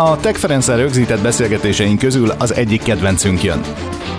A Tech Ferenc rögzített beszélgetéseink közül az egyik kedvencünk jön.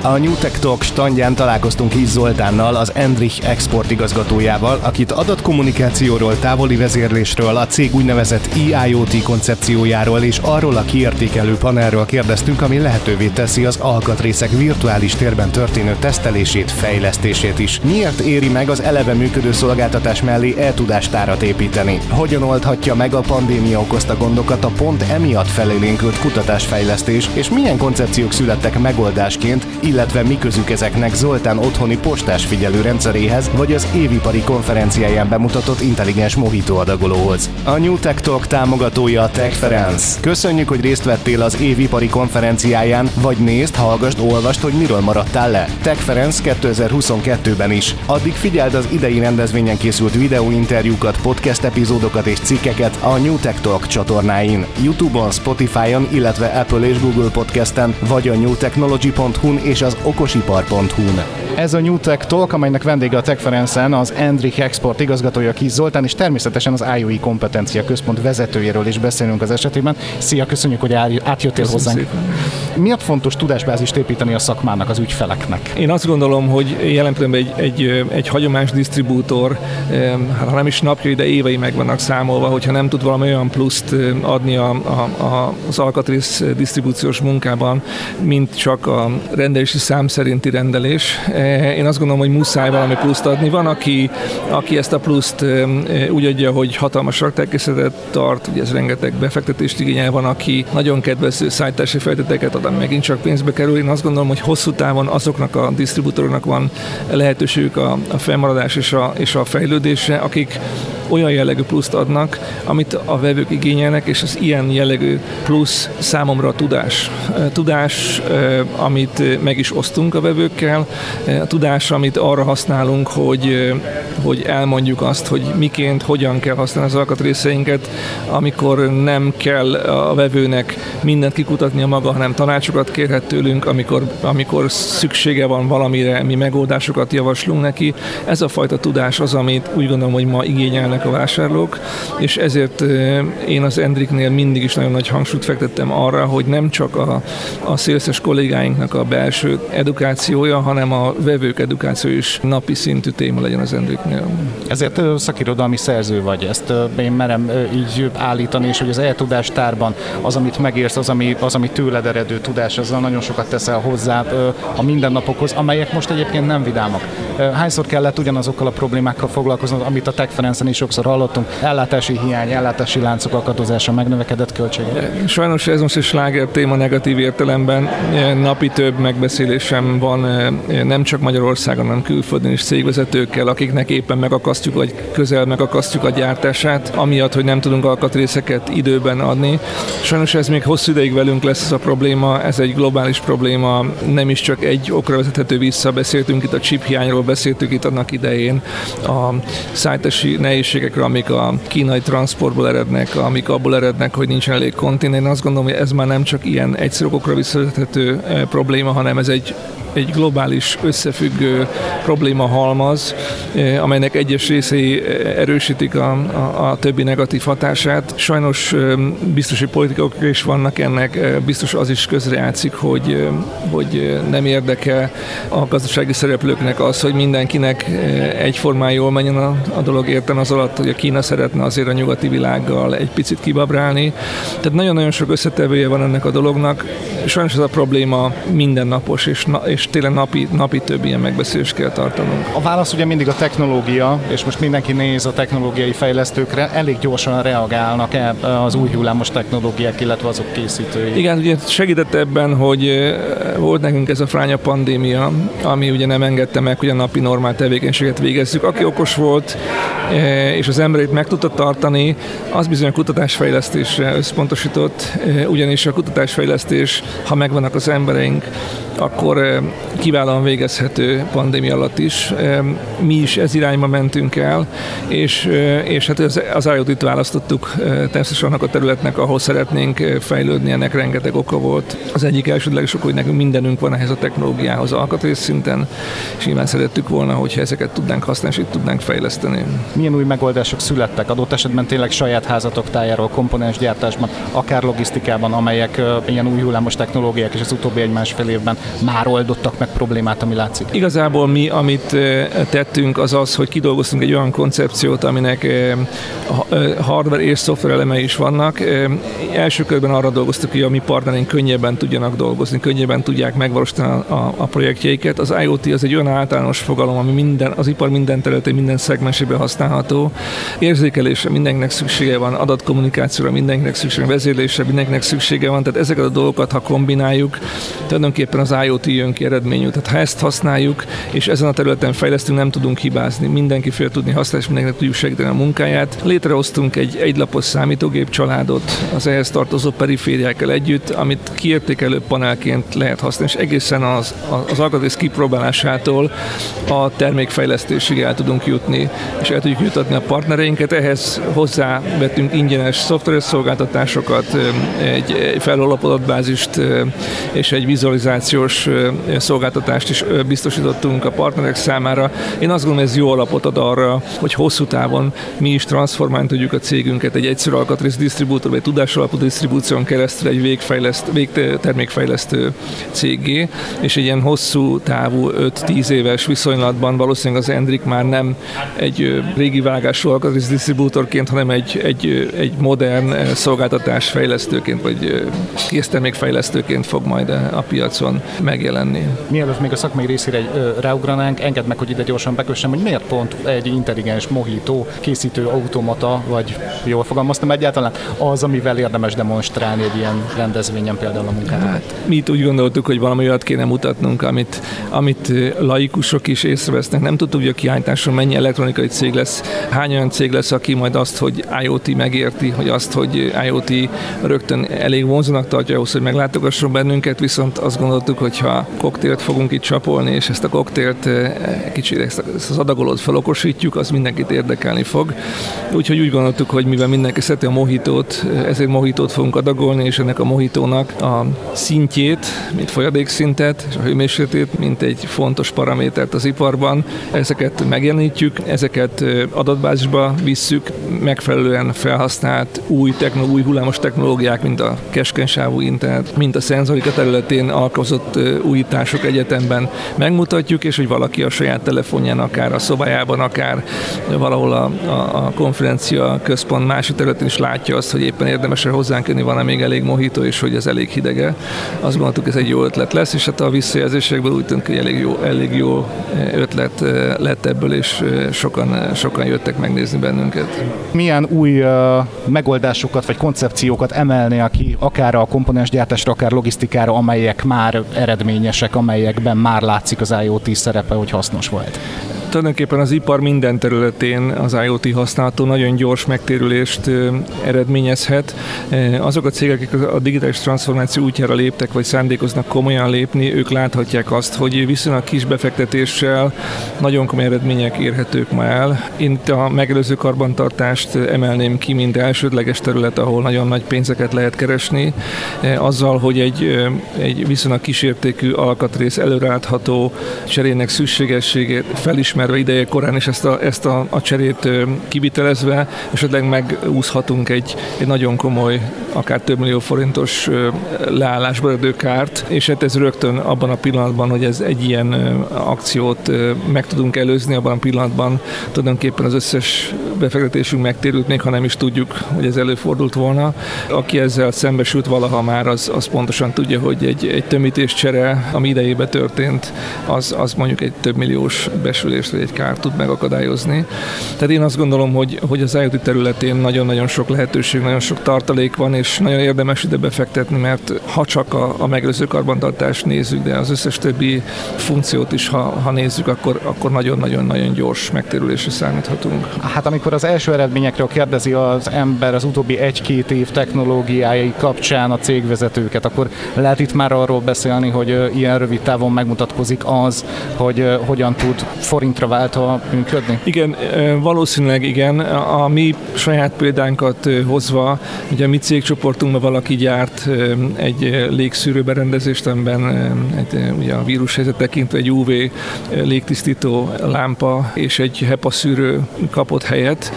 A New Tech Talk standján találkoztunk Hisz Zoltánnal, az Endrich export igazgatójával, akit adatkommunikációról, távoli vezérlésről, a cég úgynevezett EIoT koncepciójáról és arról a kiértékelő panelről kérdeztünk, ami lehetővé teszi az alkatrészek virtuális térben történő tesztelését, fejlesztését is. Miért éri meg az eleve működő szolgáltatás mellé eltudástárat építeni? Hogyan oldhatja meg a pandémia okozta gondokat a pont emiatt felélénkült kutatásfejlesztés, és milyen koncepciók születtek megoldásként, illetve mi közük ezeknek Zoltán otthoni postás figyelő rendszeréhez, vagy az évipari konferenciáján bemutatott intelligens mojito adagolóhoz. A New Tech Talk támogatója a Tech. Köszönjük, hogy részt vettél az évipari konferenciáján, vagy nézd, hallgasd, olvast, hogy miről maradtál le. Tech France 2022-ben is. Addig figyeld az idei rendezvényen készült videóinterjúkat, podcast epizódokat és cikkeket a New Tech Talk csatornáin, YouTube-on, Spotify-on, illetve Apple és Google Podcasten, vagy a newtechnology.hu-n és és az okosipar.hu-n. Ez a New Tech Talk, amelynek vendége a Tech Ferencen az Endrich Export igazgatója Kis Zoltán, és természetesen az IOI kompetencia központ vezetőjéről is beszélünk az esetében. Szia, köszönjük, hogy átjöttél Köszönöm hozzánk. Szépen. Miért fontos tudásbázist építeni a szakmának, az ügyfeleknek? Én azt gondolom, hogy jelen pillanatban egy, egy, egy hagyományos disztribútor, ha nem is napjai, de évei meg vannak számolva, hogyha nem tud valami olyan pluszt adni a, a, a, az alkatrész disztribúciós munkában, mint csak a rendelési szám szerinti rendelés, én azt gondolom, hogy muszáj valami pluszt adni. Van, aki, aki ezt a pluszt úgy adja, hogy hatalmas raktárkészetet tart, ugye ez rengeteg befektetést igényel, van, aki nagyon kedvező szállítási feltételeket ad, megint csak pénzbe kerül. Én azt gondolom, hogy hosszú távon azoknak a disztribútoroknak van lehetőségük a, a felmaradás és a, és a fejlődésre, akik olyan jellegű pluszt adnak, amit a vevők igényelnek, és az ilyen jellegű plusz számomra a tudás. Tudás, amit meg is osztunk a vevőkkel, a tudás, amit arra használunk, hogy, hogy elmondjuk azt, hogy miként, hogyan kell használni az alkatrészeinket, amikor nem kell a vevőnek mindent kikutatni a maga, hanem tanácsokat kérhet tőlünk, amikor, amikor szüksége van valamire, mi megoldásokat javaslunk neki. Ez a fajta tudás az, amit úgy gondolom, hogy ma igényelnek a vásárlók, és ezért én az Endriknél mindig is nagyon nagy hangsúlyt fektettem arra, hogy nem csak a, a szélszes kollégáinknak a belső edukációja, hanem a vevők edukáció is napi szintű téma legyen az Endriknél. Ezért szakirodalmi szerző vagy, ezt én merem így állítani, és hogy az eltudástárban az, amit megérsz, az, ami, az, ami tőled eredő tudás, azzal nagyon sokat teszel hozzá a mindennapokhoz, amelyek most egyébként nem vidámak. Hányszor kellett ugyanazokkal a problémákkal foglalkoznod, amit a Tech Ferencen is sokszor hallottunk, ellátási hiány, ellátási láncok akadozása, megnövekedett költségek? Sajnos ez most egy sláger téma negatív értelemben. Napi több megbeszélésem van nem csak Magyarországon, hanem külföldön is cégvezetőkkel, akiknek éppen megakasztjuk, vagy közel megakasztjuk a gyártását, amiatt, hogy nem tudunk alkatrészeket időben adni. Sajnos ez még hosszú ideig velünk lesz ez a probléma, ez egy globális probléma, nem is csak egy okra vezethető vissza, beszéltünk itt a chip hiányról, beszéltük itt annak idején a szállítási nehézségekről, amik a kínai transportból erednek, amik abból erednek, hogy nincsen elég konténer. Én azt gondolom, hogy ez már nem csak ilyen egyszerű okokra visszavezethető eh, probléma, hanem ez egy egy globális összefüggő probléma halmaz, eh, amelynek egyes részei eh, erősítik a, a, a többi negatív hatását. Sajnos eh, biztos, hogy politikok is vannak ennek, biztos az is közrejátszik, hogy, hogy nem érdeke a gazdasági szereplőknek az, hogy mindenkinek egyformán jól menjen a, a dolog, értem az alatt, hogy a Kína szeretne azért a nyugati világgal egy picit kibabrálni. Tehát nagyon-nagyon sok összetevője van ennek a dolognak. Sajnos ez a probléma mindennapos, és, és és tényleg napi, napi több ilyen megbeszélést kell tartanunk. A válasz ugye mindig a technológia, és most mindenki néz a technológiai fejlesztőkre, elég gyorsan reagálnak -e az új hullámos technológiák, illetve azok készítői. Igen, ugye segített ebben, hogy volt nekünk ez a fránya pandémia, ami ugye nem engedte meg, hogy a napi normál tevékenységet végezzük. Aki okos volt, és az emberét meg tudta tartani, az bizony a kutatásfejlesztésre összpontosított, ugyanis a kutatásfejlesztés, ha megvannak az embereink, akkor kiválóan végezhető pandémia alatt is. Mi is ez irányba mentünk el, és, és hát az, az IoT-t választottuk természetesen annak a területnek, ahol szeretnénk fejlődni, ennek rengeteg oka volt. Az egyik elsődleges ok, hogy nekünk mindenünk van ehhez a technológiához alkatrész szinten, és nyilván szerettük volna, hogyha ezeket tudnánk használni, és itt tudnánk fejleszteni. Milyen új megoldások születtek adott esetben tényleg saját házatok tájáról, komponensgyártásban, akár logisztikában, amelyek ilyen új hullámos technológiák és az utóbbi egy másfél évben már oldottak meg problémát, ami látszik? Igazából mi, amit tettünk, az az, hogy kidolgoztunk egy olyan koncepciót, aminek hardware és szoftver elemei is vannak. Első körben arra dolgoztuk, hogy a mi partnereink könnyebben tudjanak dolgozni, könnyebben tudják megvalósítani a, a projektjeiket. Az IoT az egy olyan általános fogalom, ami minden, az ipar minden területén, minden szegmensében használható. Érzékelésre mindenkinek szüksége van, adatkommunikációra mindenkinek szüksége van, vezérlésre mindenkinek szüksége van. Tehát ezeket a dolgokat, ha kombináljuk, tulajdonképpen az IoT jön ki eredményű. Tehát ha ezt használjuk, és ezen a területen fejlesztünk, nem tudunk hibázni. Mindenki fél tudni használni, és mindenkinek tudjuk segíteni a munkáját. Létrehoztunk egy egylapos számítógép családot az ehhez tartozó perifériákkal együtt, amit kiértékelő panelként lehet használni, és egészen az, az alkatrész kipróbálásától a termékfejlesztésig el tudunk jutni, és el tudjuk jutatni a partnereinket. Ehhez hozzávetünk ingyenes szoftveres szolgáltatásokat, egy felhőlapodott bázist és egy vizualizációs szolgáltatást is biztosítottunk a partnerek számára. Én azt gondolom, ez jó alapot ad arra, hogy hosszú távon mi is transformálni tudjuk a cégünket egy egyszerű alkatrész disztribútor, vagy tudásalapú disztribúción keresztül egy végfejleszt, végtermékfejlesztő cégé, és egy ilyen hosszú távú 5-10 éves viszonylatban valószínűleg az Endrik már nem egy régi vágású alkatrész disztribútorként, hanem egy, egy, egy modern szolgáltatás fejlesztőként, vagy késztermékfejlesztőként fog majd a piacon megjelenni. Mielőtt még a szakmai részére ráugranánk, engedd meg, hogy ide gyorsan bekössem, hogy miért pont egy intelligens mohító készítő automata, vagy jól fogalmaztam egyáltalán, az, amivel érdemes demonstrálni egy ilyen rendezvényen például a munkát. Hát, mi itt úgy gondoltuk, hogy valami olyat kéne mutatnunk, amit, amit laikusok is észrevesznek. Nem tudtuk, hogy a kiállításon mennyi elektronikai cég lesz, hány olyan cég lesz, aki majd azt, hogy IoT megérti, hogy azt, hogy IoT rögtön elég vonzónak tartja ahhoz, hogy meglátogasson bennünket, viszont azt gondoltuk, hogy ha koktélt fogunk itt csapolni, és ezt a koktélt kicsit ezt az adagolót felokosítjuk, az mindenkit érdekelni fog. Úgyhogy úgy gondoltuk, hogy mivel mindenki szereti a mohitót, ezért mohitót fogunk adagolni, és ennek a mohitónak a szintjét, mint folyadékszintet, és a hőmérsékletét, mint egy fontos paramétert az iparban, ezeket megjelenítjük, ezeket adatbázisba visszük, megfelelően felhasznált új, techno, új hullámos technológiák, mint a keskenysávú internet, mint a szenzorika területén alkalmazott újítások egyetemben megmutatjuk, és hogy valaki a saját telefonján, akár a szobájában, akár valahol a, a, a konferencia központ másik területén is látja azt, hogy éppen érdemes hozzánk jönni, van-e még elég mohító, és hogy ez elég hidege. Azt gondoltuk, ez egy jó ötlet lesz, és hát a visszajelzésekből úgy tűnt, hogy elég jó, elég jó ötlet lett ebből, és sokan, sokan jöttek megnézni bennünket. Milyen új megoldásokat vagy koncepciókat emelni, aki akár a komponensgyártásra, akár logisztikára, amelyek már eredményesek, amelyekben már látszik az IoT szerepe, hogy hasznos volt? Tulajdonképpen az ipar minden területén az IoT használatú nagyon gyors megtérülést eredményezhet. Azok a cégek, akik a digitális transformáció útjára léptek, vagy szándékoznak komolyan lépni, ők láthatják azt, hogy viszonylag kis befektetéssel nagyon komoly eredmények érhetők ma el. Én a megelőző karbantartást emelném ki, mint elsődleges terület, ahol nagyon nagy pénzeket lehet keresni, azzal, hogy egy, egy viszonylag kísértékű alkatrész előreadható cserének szükségességét felismer megismerve ideje korán, és ezt a, ezt a, a cserét kivitelezve, esetleg megúszhatunk egy, egy nagyon komoly, akár több millió forintos leállásba eredő kárt, és hát ez rögtön abban a pillanatban, hogy ez egy ilyen akciót meg tudunk előzni, abban a pillanatban tulajdonképpen az összes befektetésünk megtérült, még ha nem is tudjuk, hogy ez előfordult volna. Aki ezzel szembesült valaha már, az, az pontosan tudja, hogy egy, egy tömítés csere, ami idejébe történt, az, az mondjuk egy több milliós besülést hatást vagy egy kárt tud megakadályozni. Tehát én azt gondolom, hogy, hogy az IoT területén nagyon-nagyon sok lehetőség, nagyon sok tartalék van, és nagyon érdemes ide befektetni, mert ha csak a, a megelőző karbantartást nézzük, de az összes többi funkciót is, ha, ha nézzük, akkor, akkor nagyon-nagyon-nagyon gyors megtérülésre számíthatunk. Hát amikor az első eredményekről kérdezi az ember az utóbbi egy-két év technológiái kapcsán a cégvezetőket, akkor lehet itt már arról beszélni, hogy ilyen rövid távon megmutatkozik az, hogy hogyan tud forintra váltva működni? Igen, valószínűleg igen. A mi saját példánkat hozva, ugye mi cégcsoportunkban valaki gyárt egy légszűrő berendezést, amiben egy, ugye a helyzet tekintve egy UV légtisztító lámpa és egy HEPA szűrő kapott helyet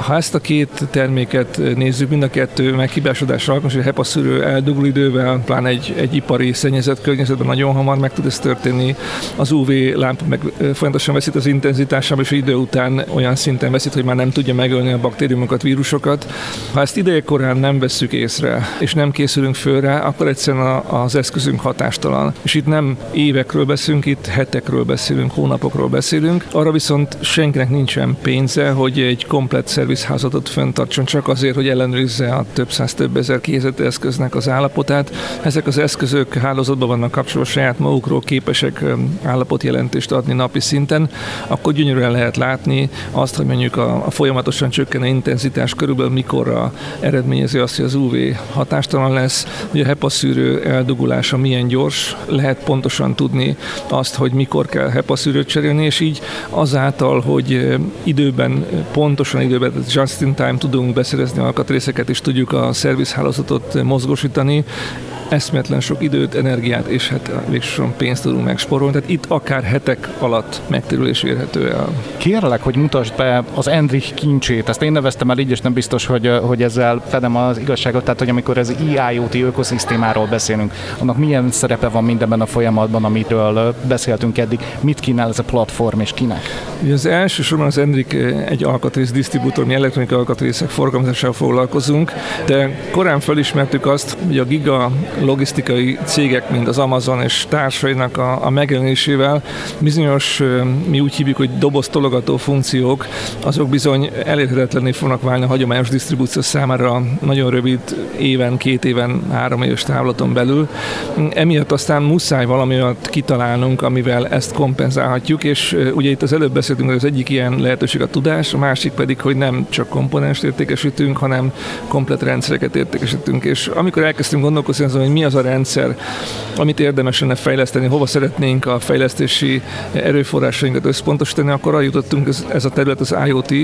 ha ezt a két terméket nézzük, mind a kettő meghibásodásra alkalmas, hogy a HEPA szűrő eldugul idővel, pláne egy, egy ipari szennyezett környezetben nagyon hamar meg tud ez történni. Az UV lámpa meg folyamatosan veszít az intenzitásában, és idő után olyan szinten veszít, hogy már nem tudja megölni a baktériumokat, vírusokat. Ha ezt ideje korán nem vesszük észre, és nem készülünk föl rá, akkor egyszerűen az eszközünk hatástalan. És itt nem évekről beszélünk, itt hetekről beszélünk, hónapokról beszélünk. Arra viszont senkinek nincsen pénze, hogy egy komplet szervizházatot fenntartson csak azért, hogy ellenőrizze a több száz, több ezer kézeti eszköznek az állapotát. Ezek az eszközök hálózatban vannak kapcsolva saját magukról képesek állapotjelentést adni napi szinten, akkor gyönyörűen lehet látni azt, hogy mondjuk a, a folyamatosan csökkenő intenzitás körülbelül mikorra eredményezi azt, hogy az UV hatástalan lesz, hogy a HEPA szűrő eldugulása milyen gyors, lehet pontosan tudni azt, hogy mikor kell HEPA szűrőt cserélni, és így azáltal, hogy időben, pontosan időben just in time tudunk beszerezni alkatrészeket, és tudjuk a szervizhálózatot mozgósítani, eszmetlen sok időt, energiát és hát végsősorban pénzt tudunk megsporolni, tehát itt akár hetek alatt megtérülés érhető el. Kérlek, hogy mutasd be az Endrich kincsét, ezt én neveztem el így, és nem biztos, hogy, hogy ezzel fedem az igazságot, tehát hogy amikor az IIoT ökoszisztémáról beszélünk, annak milyen szerepe van mindenben a folyamatban, amitől beszéltünk eddig, mit kínál ez a platform és kinek? Ugye az elsősorban az Endrich egy alkatrész disztribútor, mi elektronikai alkatrészek forgalmazásával foglalkozunk, de korán felismertük azt, hogy a Giga logisztikai cégek, mint az Amazon és társainak a, a megjelenésével bizonyos, mi úgy hívjuk, hogy doboztologató funkciók, azok bizony elérhetetlenné fognak válni a hagyományos disztribúció számára nagyon rövid éven, két éven, három éves távlaton belül. Emiatt aztán muszáj valami olyat kitalálnunk, amivel ezt kompenzálhatjuk, és ugye itt az előbb beszéltünk, hogy az egyik ilyen lehetőség a tudás, a másik pedig, hogy nem csak komponens értékesítünk, hanem komplet rendszereket értékesítünk. És amikor elkezdtünk gondolkozni azon, hogy mi az a rendszer, amit érdemes lenne fejleszteni, hova szeretnénk a fejlesztési erőforrásainkat összpontosítani, akkor arra jutottunk ez, ez a terület az IoT,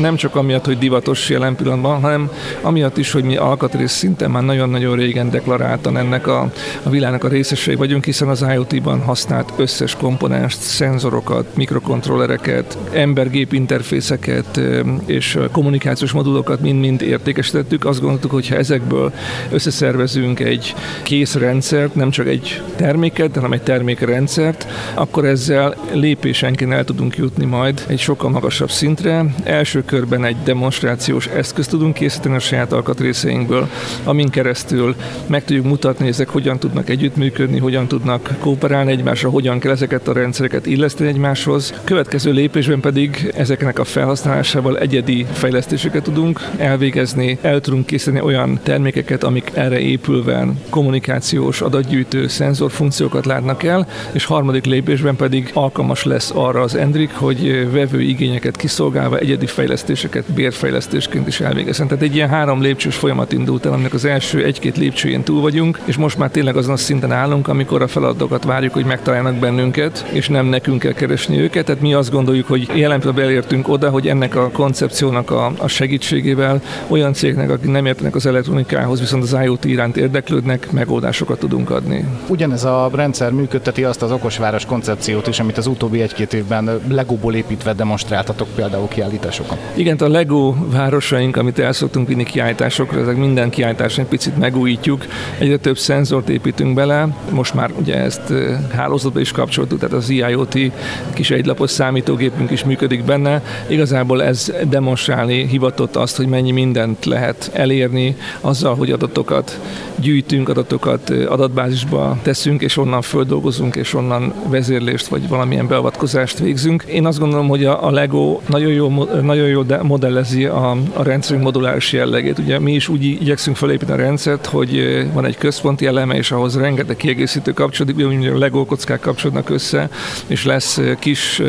nem csak amiatt, hogy divatos jelen pillanatban, hanem amiatt is, hogy mi alkatrész szinten már nagyon-nagyon régen deklaráltan ennek a, a világnak a részesei vagyunk, hiszen az IoT-ban használt összes komponenst, szenzorokat, mikrokontrollereket, embergép interfészeket és kommunikációs modulokat mind-mind értékesítettük. Azt gondoltuk, hogy ha ezekből összeszervezünk egy egy kész rendszert, nem csak egy terméket, hanem egy termékrendszert, akkor ezzel lépésenként el tudunk jutni majd egy sokkal magasabb szintre. Első körben egy demonstrációs eszközt tudunk készíteni a saját alkatrészeinkből, amin keresztül meg tudjuk mutatni, ezek hogyan tudnak együttműködni, hogyan tudnak kooperálni egymásra, hogyan kell ezeket a rendszereket illeszteni egymáshoz. Következő lépésben pedig ezeknek a felhasználásával egyedi fejlesztéseket tudunk elvégezni, el tudunk készíteni olyan termékeket, amik erre épülve kommunikációs adatgyűjtő szenzorfunkciókat látnak el, és harmadik lépésben pedig alkalmas lesz arra az Endrik, hogy vevő igényeket kiszolgálva egyedi fejlesztéseket bérfejlesztésként is elvégezzen. Tehát egy ilyen három lépcsős folyamat indult el, aminek az első egy-két lépcsőjén túl vagyunk, és most már tényleg azon a szinten állunk, amikor a feladatokat várjuk, hogy megtalálnak bennünket, és nem nekünk kell keresni őket. Tehát mi azt gondoljuk, hogy jelen pillanatban elértünk oda, hogy ennek a koncepciónak a, a segítségével olyan cégnek, akik nem értenek az elektronikához, viszont az IoT iránt érdeklődnek, érdeklődnek, megoldásokat tudunk adni. Ugyanez a rendszer működteti azt az okosváros koncepciót is, amit az utóbbi egy-két évben Legóból építve demonstráltatok például kiállításokon. Igen, a Lego városaink, amit el szoktunk vinni kiállításokra, ezek minden kiállításon egy picit megújítjuk, egyre több szenzort építünk bele, most már ugye ezt hálózatba is kapcsoltuk, tehát az IoT kis egylapos számítógépünk is működik benne. Igazából ez demonstrálni hivatott azt, hogy mennyi mindent lehet elérni azzal, hogy adatokat gyűjt gyűjtünk adatokat, adatbázisba teszünk, és onnan földolgozunk, és onnan vezérlést vagy valamilyen beavatkozást végzünk. Én azt gondolom, hogy a, Lego nagyon jó, nagyon jó modellezi a, a rendszerünk moduláris jellegét. Ugye mi is úgy igyekszünk felépíteni a rendszert, hogy van egy központi eleme, és ahhoz rengeteg kiegészítő kapcsolódik, ugye a Lego kockák kapcsolódnak össze, és lesz kis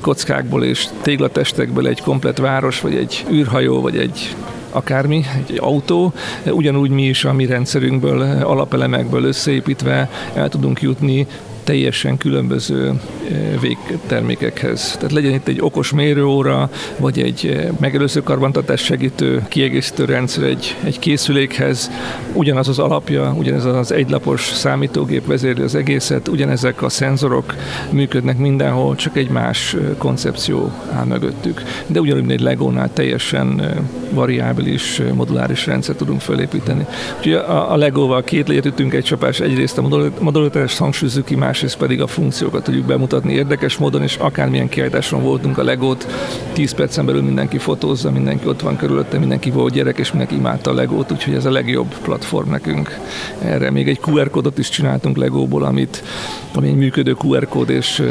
kockákból és téglatestekből egy komplet város, vagy egy űrhajó, vagy egy akármi, egy autó, ugyanúgy mi is a mi rendszerünkből, alapelemekből összeépítve el tudunk jutni teljesen különböző eh, végtermékekhez. Tehát legyen itt egy okos mérőóra, vagy egy eh, megelőző karbantartás segítő, kiegészítő rendszer egy, egy készülékhez, ugyanaz az alapja, ugyanez az egylapos számítógép vezérli az egészet, ugyanezek a szenzorok működnek mindenhol, csak egy más eh, koncepció áll mögöttük. De ugyanúgy, egy Legónál teljesen variábilis, moduláris rendszer tudunk felépíteni. Úgyhogy a, a Legóval két létütünk egy csapás, egyrészt a modularitást hangsúlyozzuk ki, másrészt pedig a funkciókat tudjuk bemutatni érdekes módon, és akármilyen kiállításon voltunk a Legót, 10 percen belül mindenki fotózza, mindenki ott van körülötte, mindenki volt gyerek, és mindenki imádta a Legót, úgyhogy ez a legjobb platform nekünk. Erre még egy QR kódot is csináltunk Legóból, amit, ami egy működő QR kód, és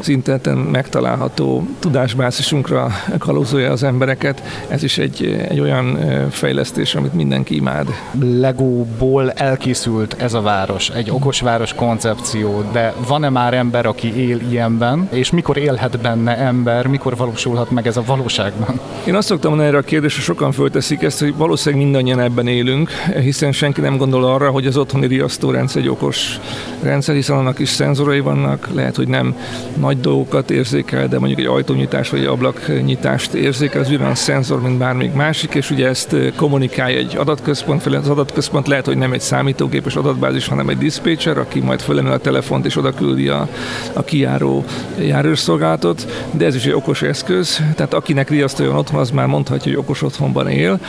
az interneten megtalálható tudásbázisunkra kalózolja az embereket. Ez is egy, egy olyan fejlesztés, amit mindenki imád. Legóból elkészült ez a város, egy okos város koncepció, de van-e már ember, aki él ilyenben, és mikor élhet benne ember, mikor valósulhat meg ez a valóságban? Én azt szoktam mondani erre a kérdésre, sokan fölteszik ezt, hogy valószínűleg mindannyian ebben élünk, hiszen senki nem gondol arra, hogy az otthoni riasztórendszer egy okos rendszer, hiszen annak is szenzorai vannak, lehet, hogy nem nagy dolgokat érzékel, de mondjuk egy ajtónyitás vagy ablaknyitást érzékel, az ugyanaz szenzor, mint bármik másik, és ugye ezt kommunikálja egy adatközpont felé. Az adatközpont lehet, hogy nem egy számítógépes adatbázis, hanem egy dispatcher, aki majd fölemel a telefont és oda küldi a, a kijáró járőrszolgálatot, de ez is egy okos eszköz, tehát akinek riasztoljon otthon, az már mondhatja, hogy okos otthonban él,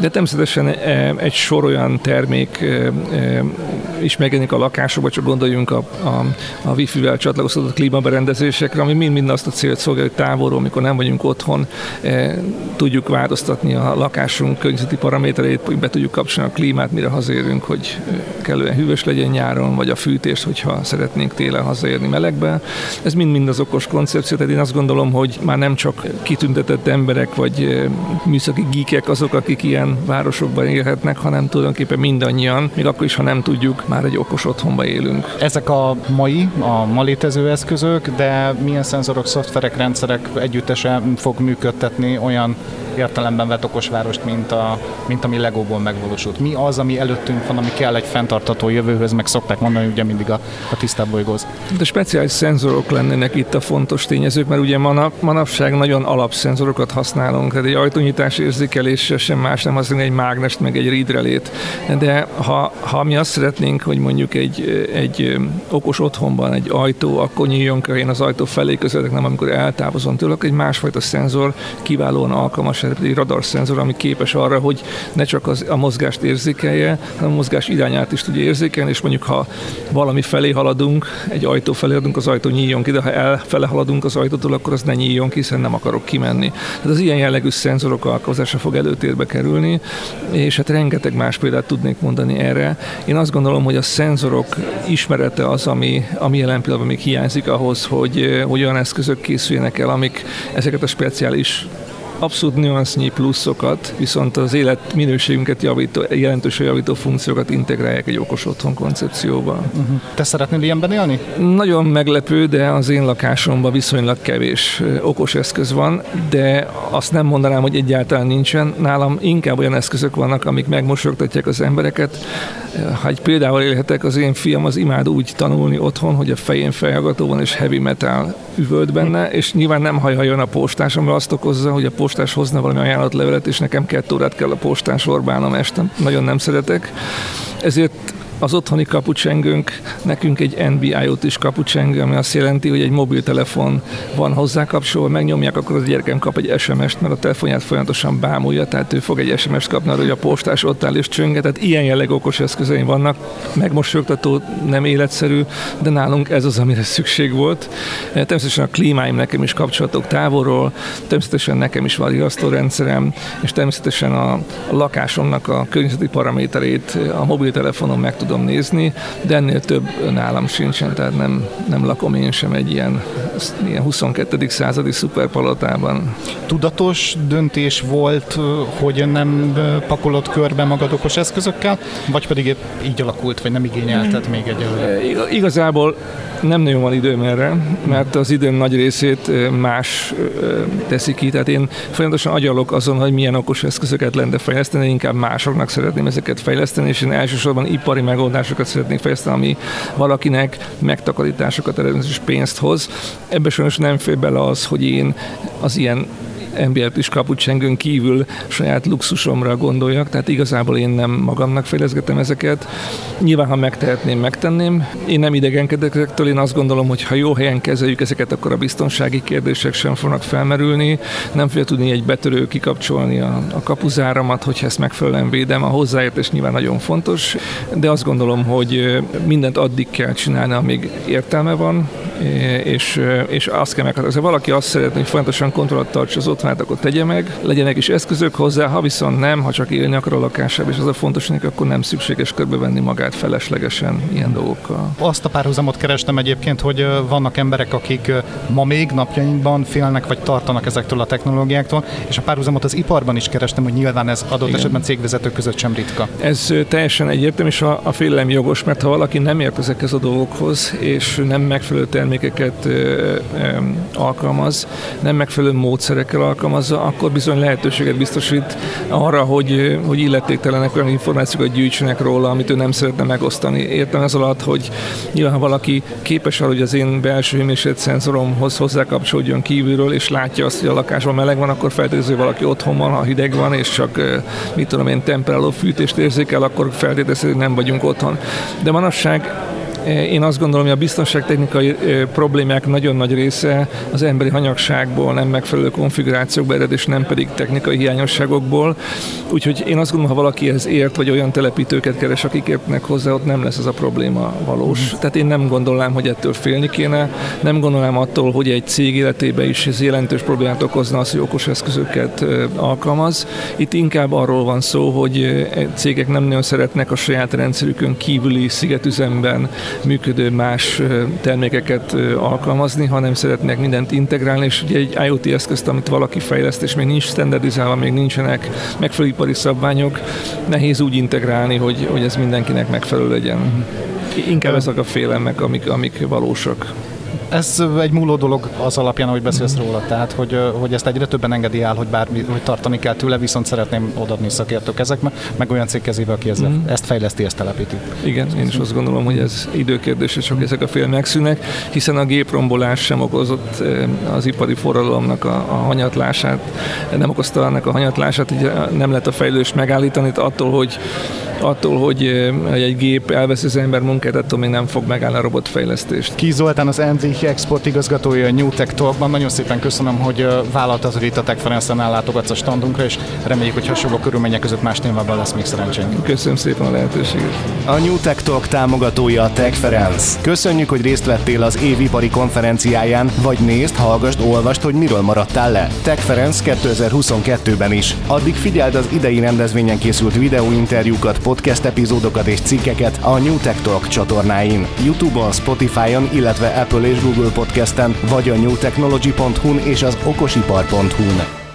de természetesen egy sor olyan termék is megjelenik a lakásokban, csak gondoljunk a, a, a wifi-vel csatlakoztatott klímaberendezésekre, ami mind-mind azt a célt szolgálja, hogy távolról, amikor nem vagyunk otthon, tudjuk változtatni a lakásunk környezeti paramétereit, hogy be tudjuk kapcsolni a klímát, mire hazérünk, hogy kellően hűvös legyen nyáron, vagy a fűtést, hogyha szeretnénk télen hazaérni melegbe. Ez mind-mind az okos koncepció, tehát én azt gondolom, hogy már nem csak kitüntetett emberek, vagy műszaki gíkek azok, akik ilyen városokban élhetnek, hanem tulajdonképpen mindannyian, még akkor is, ha nem tudjuk, már egy okos otthonba élünk. Ezek a mai, a ma létező eszközök, de milyen szenzorok, szoftverek, rendszerek együttesen fog működtetni olyan értelemben vett okosvárost, mint, a, mint ami Legóból megvalósult. Mi az, ami előttünk van, ami kell egy fenntartató jövőhöz, meg szokták mondani ugye mindig a, a tisztább bolygóz. De speciális szenzorok lennének itt a fontos tényezők, mert ugye manap, manapság nagyon alapszenzorokat használunk, tehát egy ajtónyitás érzékelése sem más nem használni egy mágnest, meg egy ridrelét. De ha, ha mi azt szeretnénk, hogy mondjuk egy, egy okos otthonban egy ajtó, akkor nyíljon ki, én az ajtó felé közeletek, nem amikor eltávozom tőle, akkor egy másfajta szenzor kiválóan alkalmas egy radarszenzor, ami képes arra, hogy ne csak az, a mozgást érzékelje, hanem a mozgás irányát is tudja érzékelni, és mondjuk ha valami felé haladunk, egy ajtó felé haladunk, az ajtó nyíljon ki, de ha elfele haladunk az ajtótól, akkor az ne nyíljon ki, hiszen nem akarok kimenni. Tehát az ilyen jellegű szenzorok alkalmazása fog előtérbe kerülni, és hát rengeteg más példát tudnék mondani erre. Én azt gondolom, hogy a szenzorok ismerete az, ami, ami jelen pillanatban még hiányzik ahhoz, hogy, hogy olyan eszközök készüljenek el, amik ezeket a speciális abszolút nüansznyi pluszokat, viszont az élet minőségünket javító, jelentősen javító funkciókat integrálják egy okos otthon koncepcióba. Uh-huh. Te szeretnél ilyenben élni? Nagyon meglepő, de az én lakásomban viszonylag kevés okos eszköz van, de azt nem mondanám, hogy egyáltalán nincsen. Nálam inkább olyan eszközök vannak, amik megmosogtatják az embereket. Ha egy például élhetek, az én fiam az imád úgy tanulni otthon, hogy a fején fejhallgató van és heavy metal üvölt benne, és nyilván nem hajhajon a postás, ami azt okozza, hogy a postás hozna valami ajánlatlevelet, és nekem kettő órát kell a postán sorbálnom este. Nagyon nem szeretek. Ezért az otthoni kapucsengőnk nekünk egy NB-IoT is kapucsengő, ami azt jelenti, hogy egy mobiltelefon van hozzá kapcsolva, megnyomják, akkor az gyerekem kap egy SMS-t, mert a telefonját folyamatosan bámulja, tehát ő fog egy SMS-t kapni arra, hogy a postás ott áll és csönget, tehát ilyen jellegű okos eszközeim vannak, megmosolyogtató, nem életszerű, de nálunk ez az, amire szükség volt. Természetesen a klímáim nekem is kapcsolatok távolról, természetesen nekem is van rendszerem, és természetesen a, lakásomnak a környezeti paraméterét a mobiltelefonon meg tudom nézni, de ennél több nálam sincsen, tehát nem, nem lakom én sem egy ilyen, ilyen 22. századi szuperpalotában. Tudatos döntés volt, hogy nem pakolod körbe magad okos eszközökkel, vagy pedig épp így alakult, vagy nem igényelted még egyelőre? Igazából nem nagyon van időm erre, mert az időm nagy részét más teszi ki, tehát én folyamatosan agyalok azon, hogy milyen okos eszközöket lenne fejleszteni, inkább másoknak szeretném ezeket fejleszteni, és én elsősorban ipari megoldásokat szeretnék fejleszteni, ami valakinek megtakarításokat eredményez és pénzt hoz. Ebbe sajnos nem fér bele az, hogy én az ilyen NBL is kapucsengőn kívül saját luxusomra gondoljak, tehát igazából én nem magamnak fejleszgetem ezeket. Nyilván, ha megtehetném, megtenném. Én nem idegenkedek ezektől, én azt gondolom, hogy ha jó helyen kezeljük ezeket, akkor a biztonsági kérdések sem fognak felmerülni. Nem fogja tudni egy betörő kikapcsolni a, a kapuzáramat, hogyha ezt megfelelően védem. A hozzáértés nyilván nagyon fontos, de azt gondolom, hogy mindent addig kell csinálni, amíg értelme van, és, és azt kell meghatározni. Ha valaki azt szeretné, hogy folyamatosan kontrollat tartsa az otthonát, akkor tegye meg, legyenek is eszközök hozzá, ha viszont nem, ha csak élni akar a lakásába, és az a fontos, akkor nem szükséges körbevenni magát feleslegesen ilyen dolgokkal. Azt a párhuzamot kerestem egyébként, hogy vannak emberek, akik ma még napjainkban félnek vagy tartanak ezektől a technológiáktól, és a párhuzamot az iparban is kerestem, hogy nyilván ez adott Igen. esetben cégvezetők között sem ritka. Ez teljesen egyértelmű, és a, a félelem jogos, mert ha valaki nem ért ezekhez a dolgokhoz, és nem megfelelő termékeket alkalmaz, nem megfelelő módszerekkel alkalmazza, akkor bizony lehetőséget biztosít arra, hogy, hogy illetéktelenek olyan információkat gyűjtsenek róla, amit ő nem szeretne megosztani. Értem ez alatt, hogy nyilván valaki képes arra, hogy az én belső hőmérséklet szenzoromhoz hozzákapcsolódjon kívülről, és látja azt, hogy a lakásban meleg van, akkor feltételező, valaki otthon van, ha hideg van, és csak mit tudom én, temperáló fűtést érzékel, akkor feltételező, hogy nem vagyunk otthon. De manapság én azt gondolom, hogy a biztonságtechnikai problémák nagyon nagy része az emberi hanyagságból, nem megfelelő konfigurációkból ered, és nem pedig technikai hiányosságokból. Úgyhogy én azt gondolom, ha valaki ez ért, vagy olyan telepítőket keres, akik értnek hozzá, ott nem lesz ez a probléma valós. Mm. Tehát én nem gondolnám, hogy ettől félni kéne, nem gondolnám attól, hogy egy cég életében is ez jelentős problémát okozna az, hogy okos eszközöket alkalmaz. Itt inkább arról van szó, hogy cégek nem nagyon szeretnek a saját rendszerükön kívüli szigetüzemben működő más termékeket alkalmazni, hanem szeretnék mindent integrálni, és ugye egy IoT eszközt, amit valaki fejleszt, és még nincs standardizálva, még nincsenek megfelelő ipari szabványok, nehéz úgy integrálni, hogy, hogy ez mindenkinek megfelelő legyen. Inkább ezek a félelmek, amik, amik valósak. Ez egy múló dolog az alapján, hogy beszélsz mm. róla, tehát hogy, hogy ezt egyre többen engedi el, hogy bármi, hogy tartani kell tőle, viszont szeretném odaadni szakértők ezekbe, meg olyan cég kezébe, aki ezt, mm. ezt fejleszti, ezt telepíti. Igen, én is azt gondolom, hogy ez időkérdés, és csak ezek a fél megszűnek, hiszen a géprombolás sem okozott az ipari forradalomnak a, a hanyatlását, nem okozta ennek a hanyatlását, ugye nem lehet a fejlődést megállítani, attól, hogy attól, hogy, egy gép elveszi az ember munkát, attól még nem fog megállni a robotfejlesztést. Ki Zoltán az NZH Export igazgatója a New Tech Talkban. Nagyon szépen köszönöm, hogy vállaltad, hogy itt a Tech ellátogatsz a standunkra, és reméljük, hogy hasonló körülmények között más témában lesz még szerencsénk. Köszönöm szépen a lehetőséget. A New Tech Talk támogatója a Tech Ferenc. Köszönjük, hogy részt vettél az évipari konferenciáján, vagy nézd, hallgasd, olvasd, hogy miről maradtál le. Tech Ferenc 2022-ben is. Addig figyeld az idei rendezvényen készült videóinterjúkat, podcast epizódokat és cikkeket a New Tech Talk csatornáin, YouTube-on, Spotify-on, illetve Apple és Google Podcasten, vagy a newtechnology.hu-n és az okosipar.hu-n.